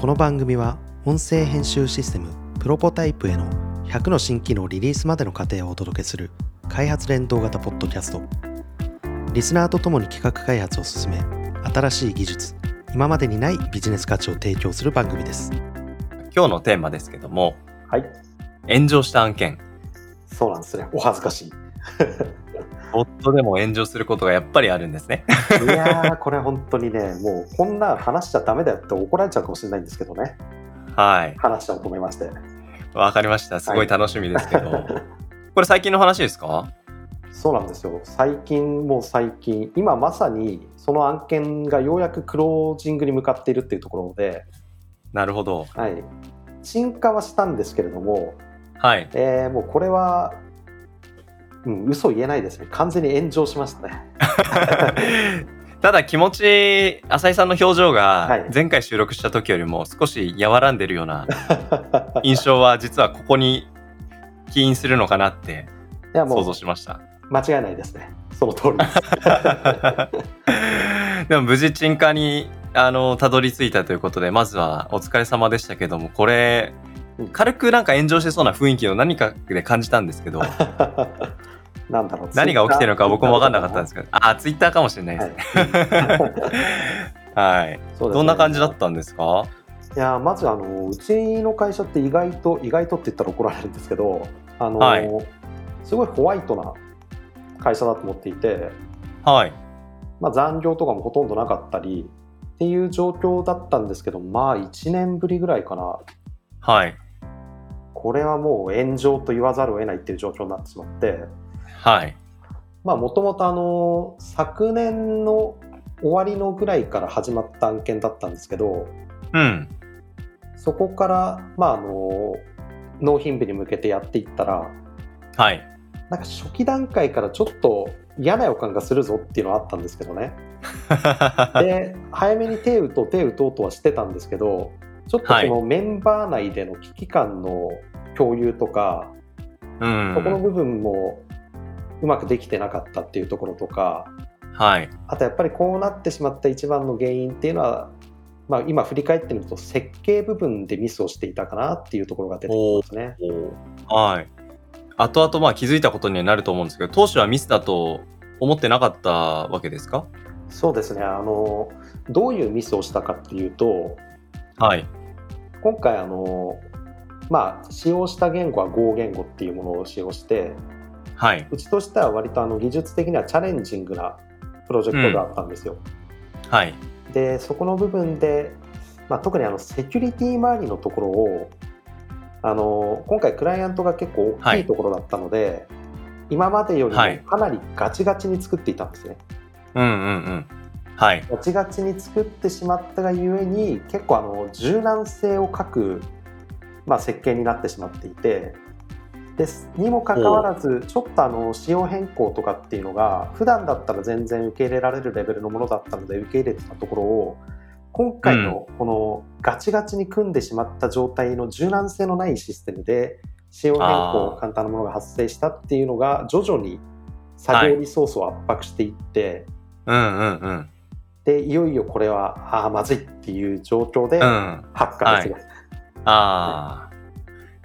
この番組は音声編集システムプロポタイプへの100の新機能リリースまでの過程をお届けする開発連動型ポッドキャストリスナーとともに企画開発を進め新しい技術今までにないビジネス価値を提供する番組です今日のテーマですけども、はい。炎上した案件。そうなんですね。お恥ずかしい。ボットでも炎上することがやっぱりあるんですね。いやー、これ本当にね、もうこんな話しちゃダメだよって怒られちゃうかもしれないんですけどね。はい。話しちゃおうと思いまして。わかりました。すごい楽しみですけど。これ最近の話ですか？そうなんですよ。最近もう最近、今まさにその案件がようやくクロージングに向かっているっていうところで、なるほど。はい。沈下はしたんですけれども、はい。えーもうこれは、うん、嘘言えないですね。完全に炎上しましたね。ただ気持ち、浅井さんの表情はいが前回収録した時よりも少し和らんでるような 印象は実はここに起因するのかなって想う像しました。間違いないですね。その通りです。でも無事鎮火にあのたどり着いたということでまずはお疲れ様でしたけどもこれうん軽くなんか炎上してそうな雰囲気を何かで感じたんですけどなんだろう。何が起きてるのか僕も分かんなかったんですけど。あツイッターかもしれないです。はい。ね。はい、どんな感じだったんですか？いやまずあのうちの会社って意外と意外とって言ったら怒られるんですけどあの、はい。すごいホワイトな会社だと思っていて、はい。まあ、残業とかもほとんどなかったりっていう状況だったんですけどまあ1年ぶりぐらいかな。はい。これはもう炎上と言わざるを得ないっていう状況になってしまってはい。まあもともとあの昨年の終わりのぐらいから始まった案件だったんですけどうん。そこから、まあ、あの納品日に向けてやっていったらはい。なんか初期段階からちょっと嫌な予感がするぞっていうのはあったんですけどね。で早めに手打とう手打とうとはしてたんですけどちょっとはい。そのメンバー内での危機感の共有とか、うん。そこの部分もうまくできてなかったっていうところとかはい。あとやっぱりこうなってしまった一番の原因っていうのは、まあ、今振り返ってみると設計部分でミスをしていたかなっていうところが出てきますね。はい。後々まあ気づいたことにはなると思うんですけど当初はミスだと思ってなかったわけですか？そうですね。あのどういうミスをしたかっていうとはい。今回あのまあ使用した言語は Go 言語っていうものを使用してはい。うちとしては割とあの技術的にはチャレンジングなプロジェクトがあったんですよ。はい。でそこの部分で、まあ、特にあのセキュリティ周りのところをあの今回クライアントが結構大きいところだったので、今までよりもはい。かなりガチガチに作っていたんですね。うんうんうん。はい。ガチガチに作ってしまったがゆえに結構あの柔軟性を欠く、まあ、設計になってしまっていてです。にもかかわらずちょっとあの仕様変更とかっていうのが普段だったら全然受け入れられるレベルのものだったので受け入れてたところを今回のこのガチガチに組んでしまった状態の柔軟性のないシステムで仕様変更簡単なものが発生したっていうのが徐々に作業リソースを圧迫していって、うんうんうん。でいよいよこれはああまずいっていう状況でうん。発火です。ね、あ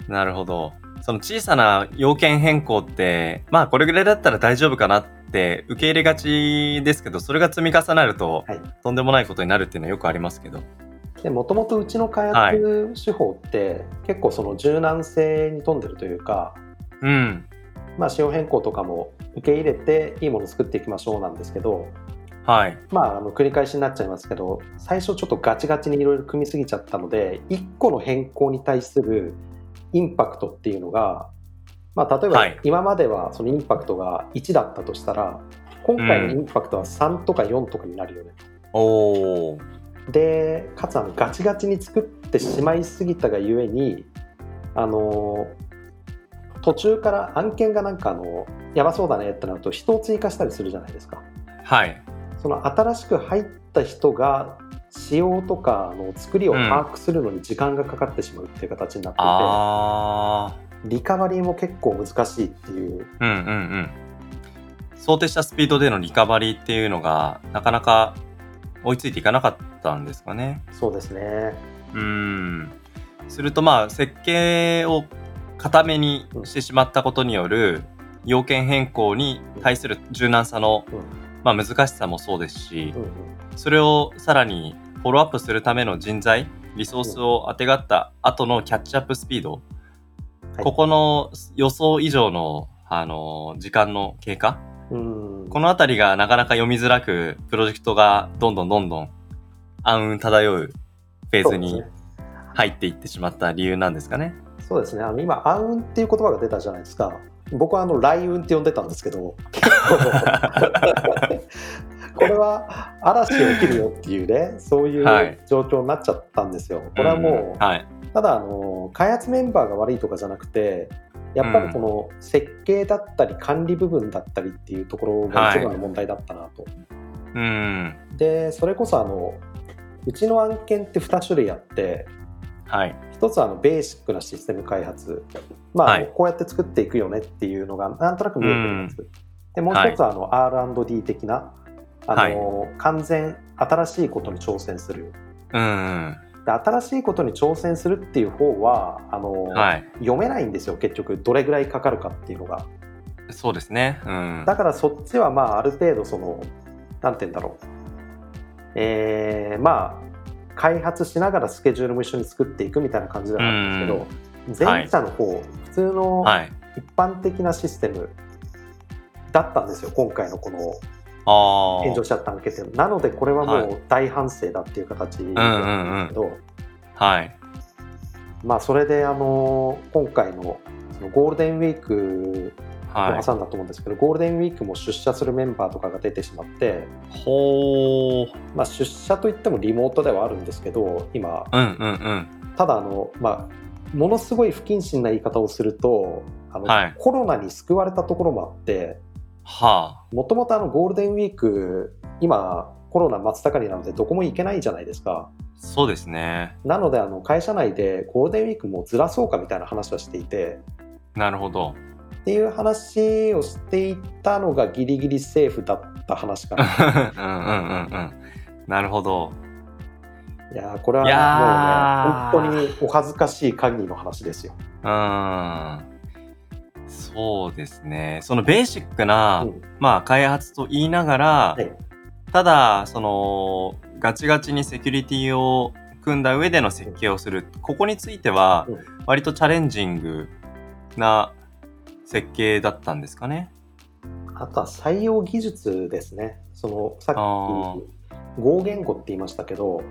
あ、なるほど。その小さな要件変更って、まあこれぐらいだったら大丈夫かなって受け入れがちですけど、それが積み重なると、はいとんでもないことになるっていうのはよくありますけど。でもともとうちの開発手法って、結構その柔軟性に富んでるというか、うん。まあ、仕様変更とかも受け入れていいものを作っていきましょうなんですけど、はい。まあ、あの繰り返しになっちゃいますけど最初ちょっとガチガチにいろいろ組みすぎちゃったので1個の変更に対するインパクトっていうのが、まあ、例えばはい今まではそのインパクトが1だったとしたら今回のインパクトは3とか4とかになるよね。おー。でかつあのガチガチに作ってしまいすぎたがゆえにあの途中から案件がなんかあのやばそうだねってなると人を追加したりするじゃないですか。はい。その新しく入った人が仕様とかの作りを把握するのに時間がかかってしまうっていう形になっていて、あリカバリーも結構難しいっていうー。うんうんうん。想定したスピードでのリカバリーっていうのが、なかなか追いついていかなかったんですかね。そうですねうん。するとまあ、設計を固めにしてしまったことによる要件変更に対する柔軟さの、うんまあ、難しさもそうですしう、んうんそれをさらにフォローアップするための人材、リソースをあてがった後のキャッチアップスピード、はい。ここの予想以上の、あの、時間の経過、うん。このあたりがなかなか読みづらく、プロジェクトがどんどんどんどん暗雲漂うフェーズに入っていってしまった理由なんですかね。そうですね。あの今暗雲っていう言葉が出たじゃないですか。僕はあの雷雲って呼んでたんですけど これは嵐起きるよっていうねそういはい。う状況になっちゃったんですよ、これはもう、ん。はい。ただあの開発メンバーが悪いとかじゃなくてやっぱりこの設計だったり管理部分だったりっていうところが一番の問題だったなと、うん。でそれこそあのうちの案件って2種類あってはい。一つはあのベーシックなシステム開発、まあはい。こうやって作っていくよねっていうのがなんとなく見えてるやつ、でもう一つはあの R&D 的なあの、完全新しいことに挑戦するうん。で新しいことに挑戦するっていう方はあの、はい。読めないんですよ結局どれぐらいかかるかっていうのがそうですね。うん。だからそっちはまあある程度そのなんて言うんだろうえー、まあ開発しながらスケジュールも一緒に作っていくみたいな感じではあるんですけど、前者の方、普通のはい。一般的なシステムだったんですよ今回のこの。炎上しちゃった案件っていうのはなのでこれはもう大反省だっていう形なんですけど、はい。まあそれであの今回のそのゴールデンウィークはい。を挟んだと思うんですけど、ゴールデンウィークも出社するメンバーとかが出てしまって、ほー。まあ、出社といってもリモートではあるんですけど今うんうんうん。ただあの、まあ、ものすごい不謹慎な言い方をするとあの、はいコロナに救われたところもあってはもともとあのゴールデンウィーク今コロナ真っ盛りなのでどこも行けないじゃないですかあ。そうですね。なのであの会社内でゴールデンウィークもずらそうかみたいな話はしていてなるほど。っていう話をしていたのがギリギリセーフだった話かな うんうんうんうん。なるほど。いやーこれはーもうね本当にお恥ずかしい限りの話ですよ。うーん。そうですね。そのベーシックな、うんまあ開発と言いながら、はいただ、その、ガチガチにセキュリティを組んだ上での設計をする。ここについてはうん、割とチャレンジングな設計だったんですかね。あとは採用技術ですね。そのさっきあ合言語って言いましたけど、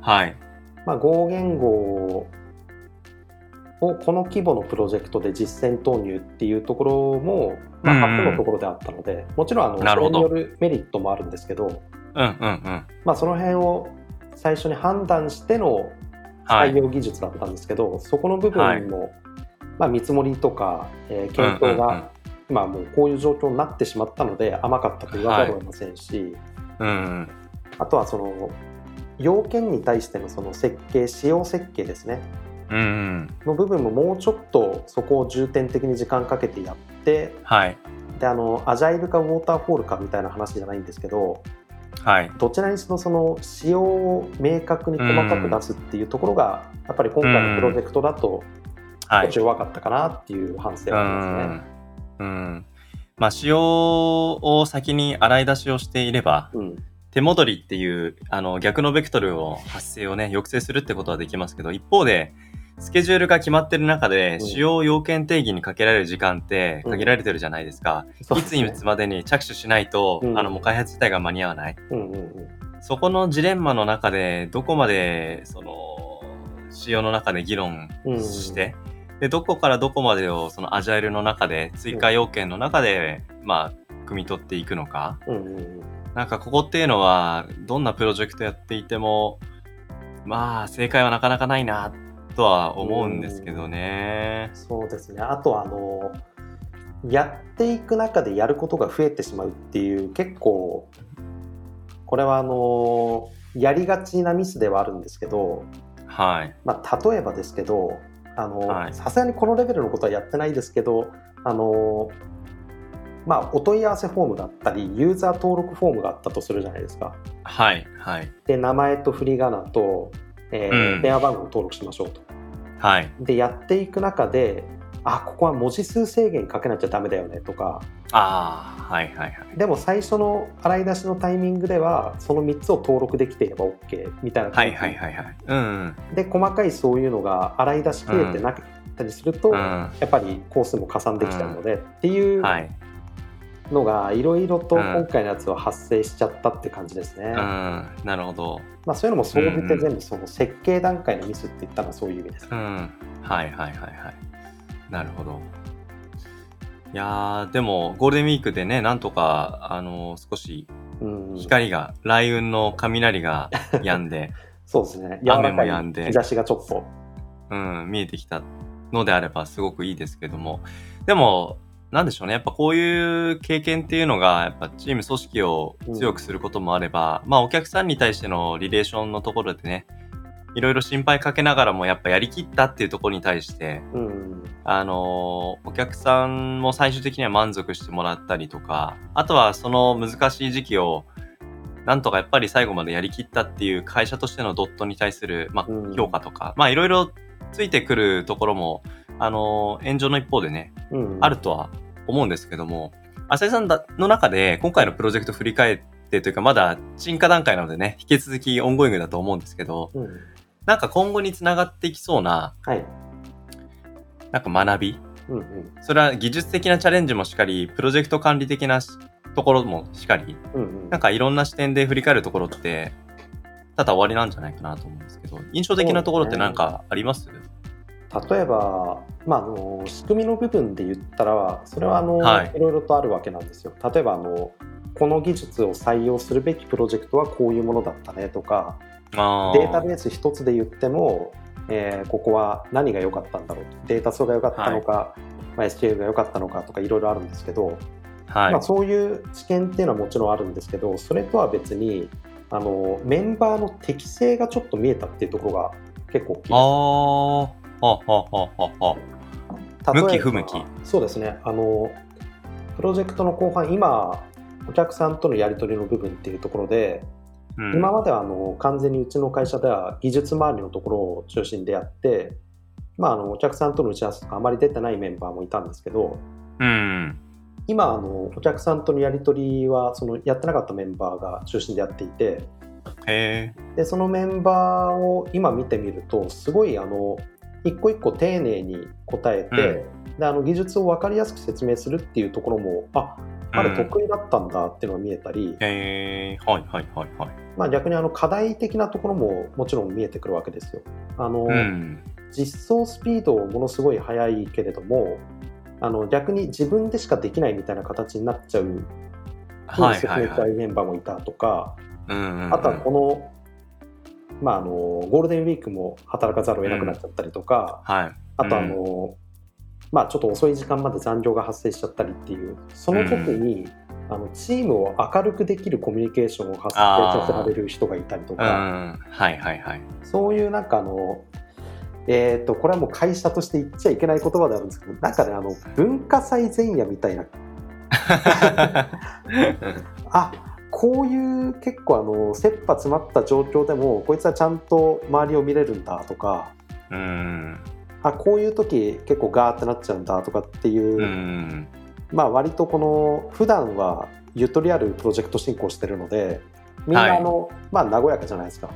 はい。まあ、合言語をこの規模のプロジェクトで実践投入っていうところも、まあ、初のところであったので、もちろんあのそれによるメリットもあるんですけど、うんうんうん。まあ、その辺を最初に判断してのはい。採用技術だったんですけど、そこの部分も、まあ、見積もりとか、えー検討が今もうこういう状況になってしまったので甘かったと言わざるを得ませんし、うんうん。あとはその要件に対してのその設計使用設計ですね。の部分ももうちょっとそこを重点的に時間かけてやってはい。であのアジャイルかウォーターフォールかみたいな話じゃないんですけどはい。どちらにしろその仕様を明確に細かく出すっていうところがやっぱり今回のプロジェクトだとはい少し。弱かったかなっていう反省うはありますね。ん。うん。まあ、仕様を先に洗い出しをしていれば、うん手戻りっていう、あの、逆のベクトルを発生をね、抑制するってことはできますけど、一方で、スケジュールが決まってる中で、うん。使用要件定義にかけられる時間って限られてるじゃないですか。いつそうですね。いつまでに着手しないと、うん。あの、もう開発自体が間に合わない。うんうんうん。そこのジレンマの中で、どこまで、その、仕様の中で議論うん。して、で、どこからどこまでを、そのアジャイルの中で、追加要件の中で、まあ、汲み取っていくのか。うんうんうん。なんかここっていうのは、どんなプロジェクトやっていても、まあ、正解はなかなかないな、とは思うんですけどね。そうですね。あとはあのやっていく中でやることが増えてしまうっていう結構これはあのやりがちなミスではあるんですけど、はい。まあ、例えばですけどさすがにこのレベルのことはやってないですけどあのまあ、お問い合わせフォームだったりユーザー登録フォームがあったとするじゃないですか。はい。はい。で名前と振り仮名とえーうん電話番号を登録しましょうと。はい。でやっていく中であここは文字数制限かけなきゃダメだよねとかああ、はいはいはい。でも最初の洗い出しのタイミングではその3つを登録できていれば OK みたいなはいはいはいはい。うんで細かいそういうのが洗い出しきれてなかったりすると、うん。うん。やっぱり工数も加算できちゃうので、っていうはい。のがいろいろとうん今回のやつは発生しちゃったって感じですね。うん。なるほど。まあ、そういうのも総じて全部その設計段階のミスって言ったのはそういう意味です。うん。はいはいはいはい。なるほど。いやー、でも、ゴールデンウィークでね、なんとか、あのー少しうん、光が、雷雲の雷が止んで、そうですね。柔雨も止んで日差しがちょっと。うん、見えてきたのであればすごくいいですけども。でも、なんでしょうね。やっぱこういう経験っていうのが、やっぱチーム組織を強くすることもあれば、まあお客さんに対してのリレーションのところでね、いろいろ心配かけながらもやっぱやりきったっていうところに対して、うん。あのーお客さんも最終的には満足してもらったりとか、あとはその難しい時期を、なんとかやっぱり最後までやりきったっていう会社としてのドットに対する、まうんあ、評価とか、まあいろいろついてくるところも、あのー炎上の一方でね、うん、あるとは思うんですけども、浅井さんだの中で今回のプロジェクト振り返ってというかまだ進化段階なのでね、引き続き ongoing だと思うんですけど、うん。なんか今後につながっていきそうな、はい。なんか学びうんうん。それは技術的なチャレンジもしかり、プロジェクト管理的なしところもしかり、うんうん。なんかいろんな視点で振り返るところって、ただ終わりなんじゃないかなと思うんですけど、印象的なところってなんかあります？例えば、まあ、あの仕組みの部分で言ったらそれはあの、はいい、ろいろとあるわけなんですよ。例えばあのこの技術を採用するべきプロジェクトはこういうものだったねとかあデータベース一つで言っても、えーここは何が良かったんだろうデータ層が良かったのか、まあ、SQL が良かったのかとかいろいろあるんですけど、はい。まあ、そういう知見っていうのはもちろんあるんですけどそれとは別にあのメンバーの適性がちょっと見えたっていうところが結構大きいです。ははははは。例えば向き不向きそうですねあのプロジェクトの後半今お客さんとのやり取りの部分っていうところで、うん、今まではあの完全にうちの会社では技術周りのところを中心でやって、まあ、あのお客さんとの打ち合わせとかあまり出てないメンバーもいたんですけどうん。今あのお客さんとのやり取りはそのやってなかったメンバーが中心でやっていて。でそのメンバーを今見てみるとすごいあの一個一個丁寧に答えて、であの技術を分かりやすく説明するっていうところもああれうん得意だったんだっていうのが見えたり、へえ。はいはいはいはい。まあ、逆にあの課題的なところももちろん見えてくるわけですよ。あのうん。実装スピードものすごい速いけれどもあの逆に自分でしかできないみたいな形になっちゃう説明したはいはいい。メンバーもいたとか、うんうんうんあとはこの,、まあ、あのゴールデンウィークも働かざるを得なくなっちゃったりとか、はい。あとあの、まあ、ちょっと遅い時間まで残業が発生しちゃったりっていうその時に、あのチームを明るくできるコミュニケーションを発生させられる人がいたりとうん。か、はいはいはい。そういうなんかあの、えー、とこれはもう会社として言っちゃいけない言葉であるんですけどなんかねあの文化祭前夜みたいな あこういう結構あの切羽詰まった状況でもこいつはちゃんと周りを見れるんだとかうん。あこういう時結構ガーってなっちゃうんだとかっていう、うん。まあ割とこの普段はゆとりあるプロジェクト進行してるのでみんはないあの、まあ和やかじゃないですか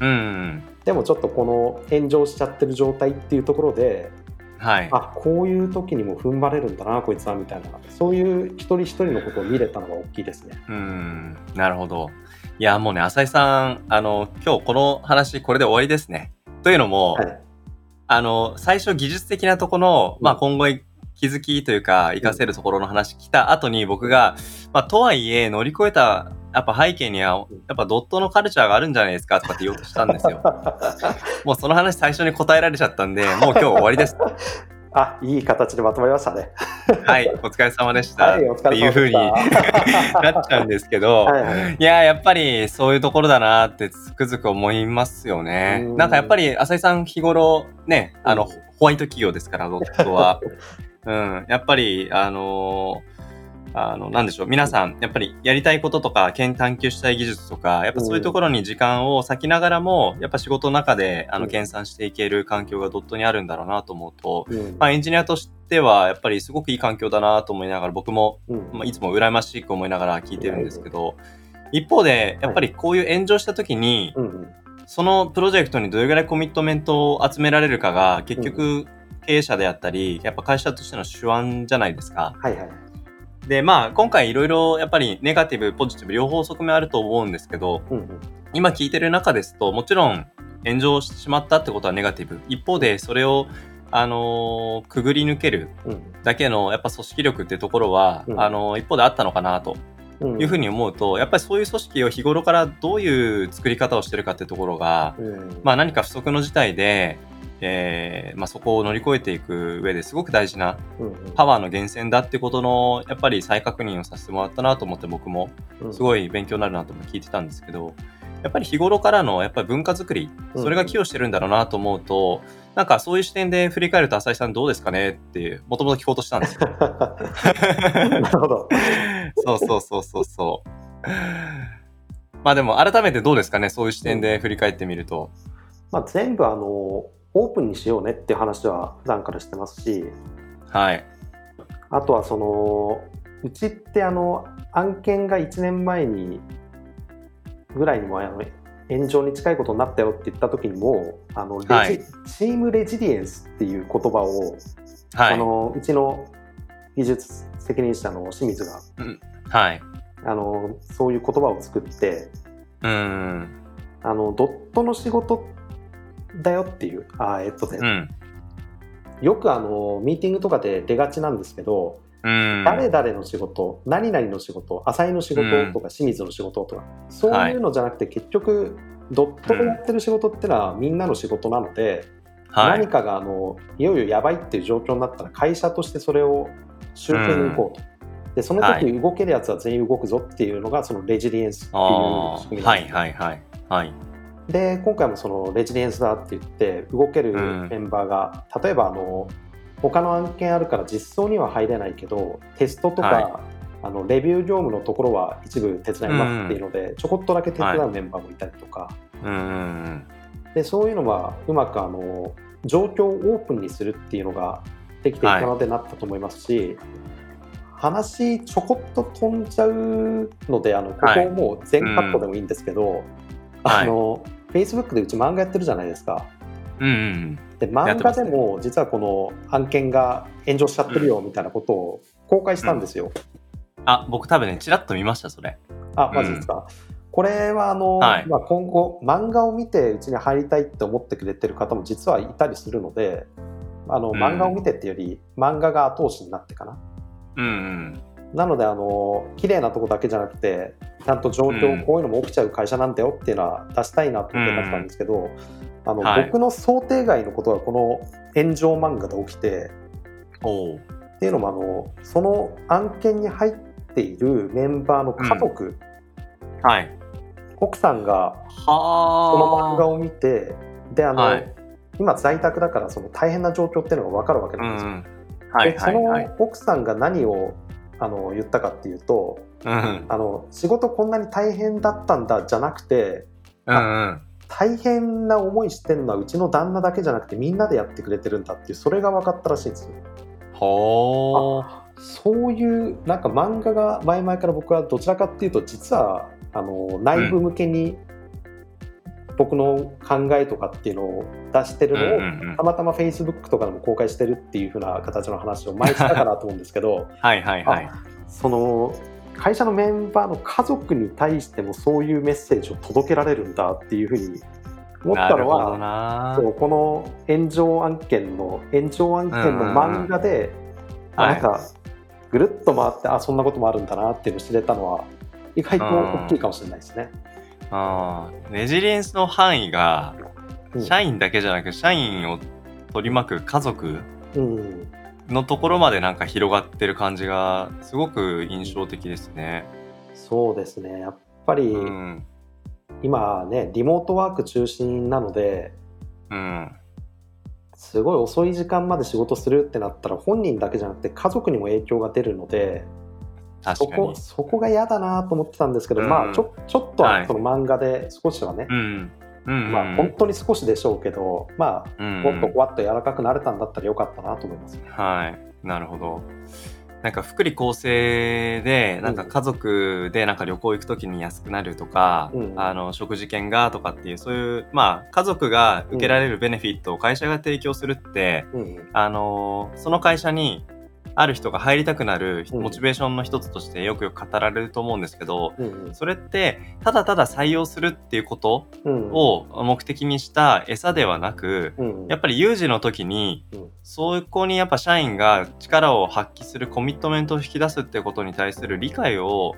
うん。でもちょっとこの炎上しちゃってる状態っていうところではい。あこういう時にも踏ん張れるんだなこいつはみたいなそういう一人一人のことを見れたのが大きいですね。うん。なるほど。いや、もうね、浅井さん、あの、今日この話、これで終わりですね。というのも、はいあの、最初技術的なところの、まあ、今後気づきというか、活かせるところの話来た後に僕が、まあ、とはいえ乗り越えた、やっぱ背景には、やっぱドットのカルチャーがあるんじゃないですかとかって言おうとしたんですよ。もうその話最初に答えられちゃったんで、もう今日終わりです。あいい形でまとまりましたね。はい、お疲れ様でした。っていう風に なっちゃうんですけど、はいはいいやーやっぱりそういうところだなってつくづく思いますよねう。んなんかやっぱり浅井さん日頃ね、あの、うんホワイト企業ですから、ドットは。うん。やっぱり、あのーあの、なんでしょう、皆さん、やっぱりやりたいこととか、研探求したい技術とか、やっぱそういうところに時間を割きながらも、やっぱ仕事の中で、あの、うん。研鑽していける環境がドットにあるんだろうなと思うと、うん。まあ、エンジニアとしては、やっぱりすごくいい環境だなと思いながら、僕も、うん。まあ、いつも羨ましく思いながら聞いてるんですけど、一方で、やっぱりこういう炎上した時に、そのプロジェクトにどれぐらいコミットメントを集められるかが、結局、経営者であったり、やっぱ会社としての手腕じゃないですか。はいはい。で、まあ、今回いろいろやっぱりネガティブ、ポジティブ両方側面あると思うんですけど、うんうん今聞いてる中ですと、もちろん炎上してしまったってことはネガティブ。一方で、それを、あのーくぐり抜けるうんだけのやっぱ組織力ってところは、うんあのー一方であったのかなとうんいうふうに思うと、やっぱりそういう組織を日頃からどういう作り方をしてるかってところが、うんまあ何か不測の事態で、えーまあそこを乗り越えていく上ですごく大事なパワーの源泉だってことの、やっぱり再確認をさせてもらったなと思って僕もうんすごい勉強になるなと思って聞いてたんですけど、やっぱり日頃からのやっぱり文化づくり、うんそれが寄与してるんだろうなと思うと、なんかそういう視点で振り返ると浅井さんどうですかねっていう、もともと聞こうとしたんですよ。なるほど。そうそうそうそうそう。まあでも改めてどうですかね、そういう視点で振り返ってみると。まあ、全部あのオープンにしようねっていう話は普段からしてますしはい。あとはそのうちってあの案件が1年前にぐらいにもあの炎上に近いことになったよって言った時にもあのレジ、はいチームレジリエンスっていう言葉を、はい。あのうちの技術責任者の清水がはい。あのそういう言葉を作ってうーん。あのドットの仕事だよっていうあえっとね、うん。よくあのミーティングとかで出がちなんですけど、うん。誰々の仕事何々の仕事浅井の仕事とか清水の仕事とか、そういうのじゃなくて結局ドットでやってる仕事ってのはみんなの仕事なので、はい。何かがあのいよいよやばいっていう状況になったら会社としてそれを集計に行こうと。でそのは時動けるやつは全員動くぞっていうのがそのレジリエンスっていうあ仕組みですはいはいはい。はい。で今回もそのレジリエンスだって言って動けるうん。メンバーが、例えばあの他の案件あるから実装には入れないけどテストとか、はあのレビュー業務のところは一部手伝いますっていうので、ちょこっとだけ手伝うメンバーもいたりとか、うんうんでそういうのはうまくあの状況をオープンにするっていうのができていたのでなったと思いますし、話ちょこっと飛んじゃうのであのここをもう全カットでもいいんですけど、はい。あの Facebook でうち漫画やってるじゃないですか。うん。うんうん。で漫画でも実はこの案件が炎上しちゃってるよみたいなことを公開したんですよ。あ、僕多分ね、ちらっと見ました、それ。あマジですか、これはあの、はいまあ、今後漫画を見てうちに入りたいって思ってくれてる方も実はいたりするのであのうん漫画を見てっていうより、漫画が後押しになってかな。うんうん。なのであの綺麗なとこだけじゃなくてちゃんと状況、うんこういうのも起きちゃう会社なんだよっていうのは出したいなと思ってたんですけど、あのはい僕の想定外のことがこの炎上漫画で起きて。っていうのもあのその案件に入っているメンバーの家族、はい。奥さんがはこの漫画を見てであの、はい今在宅だからその大変な状況っていうのが分かるわけうなんですよ。ん。はいで。その奥さんが何をあの言ったかっていうとうん。あの仕事こんなに大変だったんだじゃなくてうんうん。大変な思いしてるのはうちの旦那だけじゃなくてみんなでやってくれてるんだっていうそれが分かったらしいんですよ。ほー。そういうなんか漫画が前々から僕はどちらかっていうと実はあの内部向けに僕の考えとかっていうのを出してるのを、うんうんうん。たまたま Facebook とかでも公開してるっていう風な形の話を前にしたかなと思うんですけど はいはいはい。その会社のメンバーの家族に対してもそういうメッセージを届けられるんだっていう風に思ったのはなそうこの炎上案件の炎上案件の漫画で、あはいなんかぐるっと回ってあそんなこともあるんだなっていうのを知れたのは意外と大きいかもしれないですね。あーレジリエンスの範囲がうん社員だけじゃなく社員を取り巻く家族うん、のところまでなんか広がってる感じがすごく印象的ですね。そうですねやっぱりうん。今ねリモートワーク中心なのでうん。すごい遅い時間まで仕事するってなったら本人だけじゃなくて家族にも影響が出るのでそこ。そこが嫌だなと思ってたんですけど、うんまあちょちょっとははいその漫画で少しはね、うん。うん。まあ本当に少しでしょうけど、まあうんもっとふわっと柔らかくなれたんだったらよかったなと思います。はい。なるほど。なんか福利厚生で、なんか家族でなんか旅行行くときに安くなるとか、うんあの、食事券がとかっていう、そういう、まあ、家族が受けられるベネフィットを会社が提供するって、うんあの、その会社にある人が入りたくなるうんモチベーションの一つとしてよくよく語られると思うんですけど、うんそれって、ただただ採用するっていうことうんを目的にした餌ではなく、うんやっぱり有事の時に、うんそこにやっぱ社員が力を発揮するコミットメントを引き出すってことに対する理解を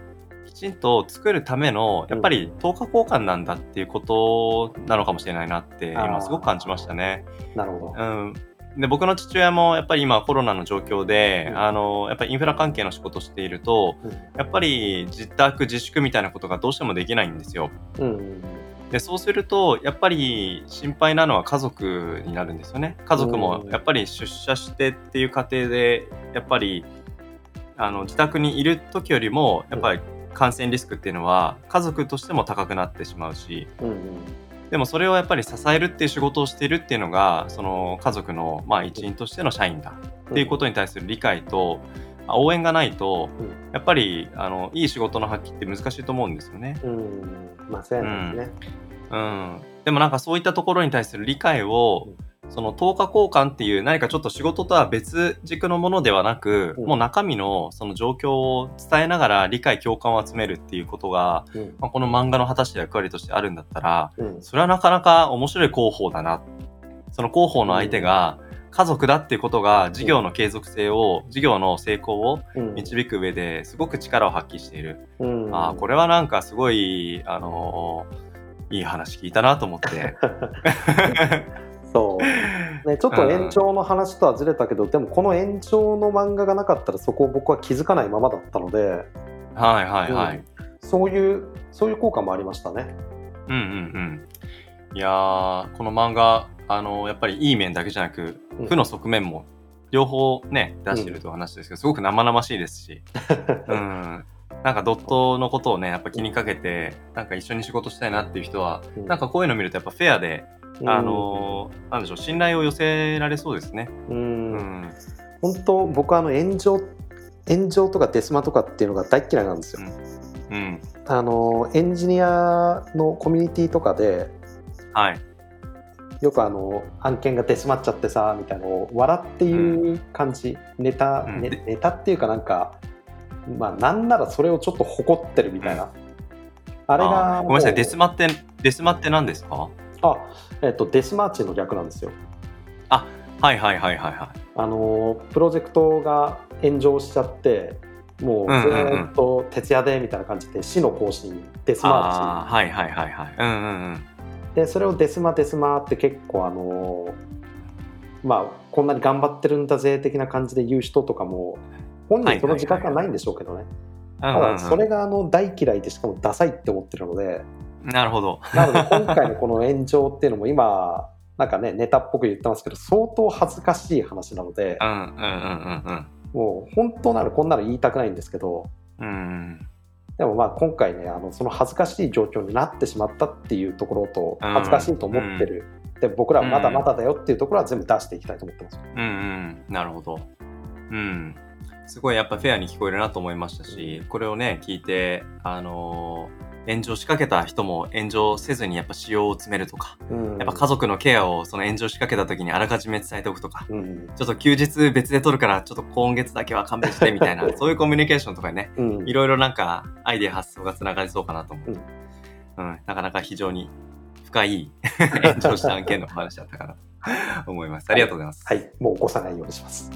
きちんと作るための、やっぱり10日交換なんだっていうことなのかもしれないなって、今すごく感じましたね。なるほど。うん。で、僕の父親もやっぱり今コロナの状況で、うん。あの、やっぱりインフラ関係の仕事をしていると、うん。やっぱり自宅自粛みたいなことがどうしてもできないんですよ。うんでそうするとやっぱり心配なのは家族になるんですよね。家族もやっぱり出社してっていう過程でやっぱりあの自宅にいる時よりもやっぱり感染リスクっていうのは家族としても高くなってしまうしうんでもそれをやっぱり支えるっていう仕事をしているっていうのがその家族のまあ一員としての社員だっていうことに対する理解とまあ応援がないとうん。やっぱりあのいい仕事の発揮って難しいと思うんですよね。うん。間違いないですね。うん、でもなんかそういったところに対する理解を、その10日交換っていう何かちょっと仕事とは別軸のものではなく、うん。もう中身のその状況を伝えながら理解共感を集めるっていうことが、うん。まあ、この漫画の果たして役割としてあるんだったらうん。それはなかなか面白い広報だな。その広報の相手が家族だっていうことが事業の継続性を、事業の成功をうん。導く上ですごく力を発揮している。うん。ああ、これはなんかすごい、あのーいい話聞いたなと思って。そうね、ちょっと延長の話とはずれたけど、でもこの延長の漫画がなかったらそこを僕は気づかないままだったので、はいはいはい。うんそういうそういう効果もありましたね。うんうんうん。いやー、この漫画、あのーやっぱりいい面だけじゃなく、うん負の側面も両方ね、出してるという話ですけど、すごく生々しいですし、うん。なんかドットのことをね、やっぱ気にかけて、なんか一緒に仕事したいなっていう人は、うんなんかこういうの見るとやっぱフェアで、あのーなんでしょう、信頼を寄せられそうですね。うん、ううんん。本当僕はあの炎上炎上とかデスマとかっていうのが大っ嫌いなんですよ。うん。あのエンジニアのコミュニティとかではい。よくあの案件がデスマっちゃってさみたいなのを笑っていう感じ、ネタ、うんねネタっていうかなんかまあなんならそれをちょっと誇ってるみたいな、あれあがーごめんなさい、デスマって、デスマって何ですか？あえっとデスマーチの略なんですよはいはいはいはいはい。あのプロジェクトが炎上しちゃってもうずーっと徹夜でみたいな感じで死の更新デスマーああー、はいはいはいはい。うんうんうん。チでそれをデスマデスマって結構あのまあこんなに頑張ってるんだぜ的な感じで言う人とかも本人その自覚はないんでしょうけどねただそれがあの大嫌いでしかもダサいって思ってるのでなるほど。なので今回のこの炎上っていうのも今なんかねネタっぽく言ってますけど相当恥ずかしい話なのでうんうんうんうんもう本当ならこんなの言いたくないんですけどうん。うん。でもまあ今回ねあのその恥ずかしい状況になってしまったっていうところとうん恥ずかしいと思ってる、で僕らはまだまだだよっていうところは全部出していきたいと思ってます。うんうん。なるほど。うん。すごいやっぱフェアに聞こえるなと思いましたし、これをね、聞いて、あのー炎上しかけた人も炎上せずにやっぱ使用を詰めるとか、うんやっぱ家族のケアをその炎上しかけた時にあらかじめ伝えておくとか、うんちょっと休日別で取るからちょっと今月だけは勘弁してみたいな、そういうコミュニケーションとかにね、うんいろいろなんかアイデア発想がつながりそうかなと思う。うん、なかなか非常に深い 炎上した案件のお話だったかなと思います。ありがとうございます。はい、もう起こさないようにします。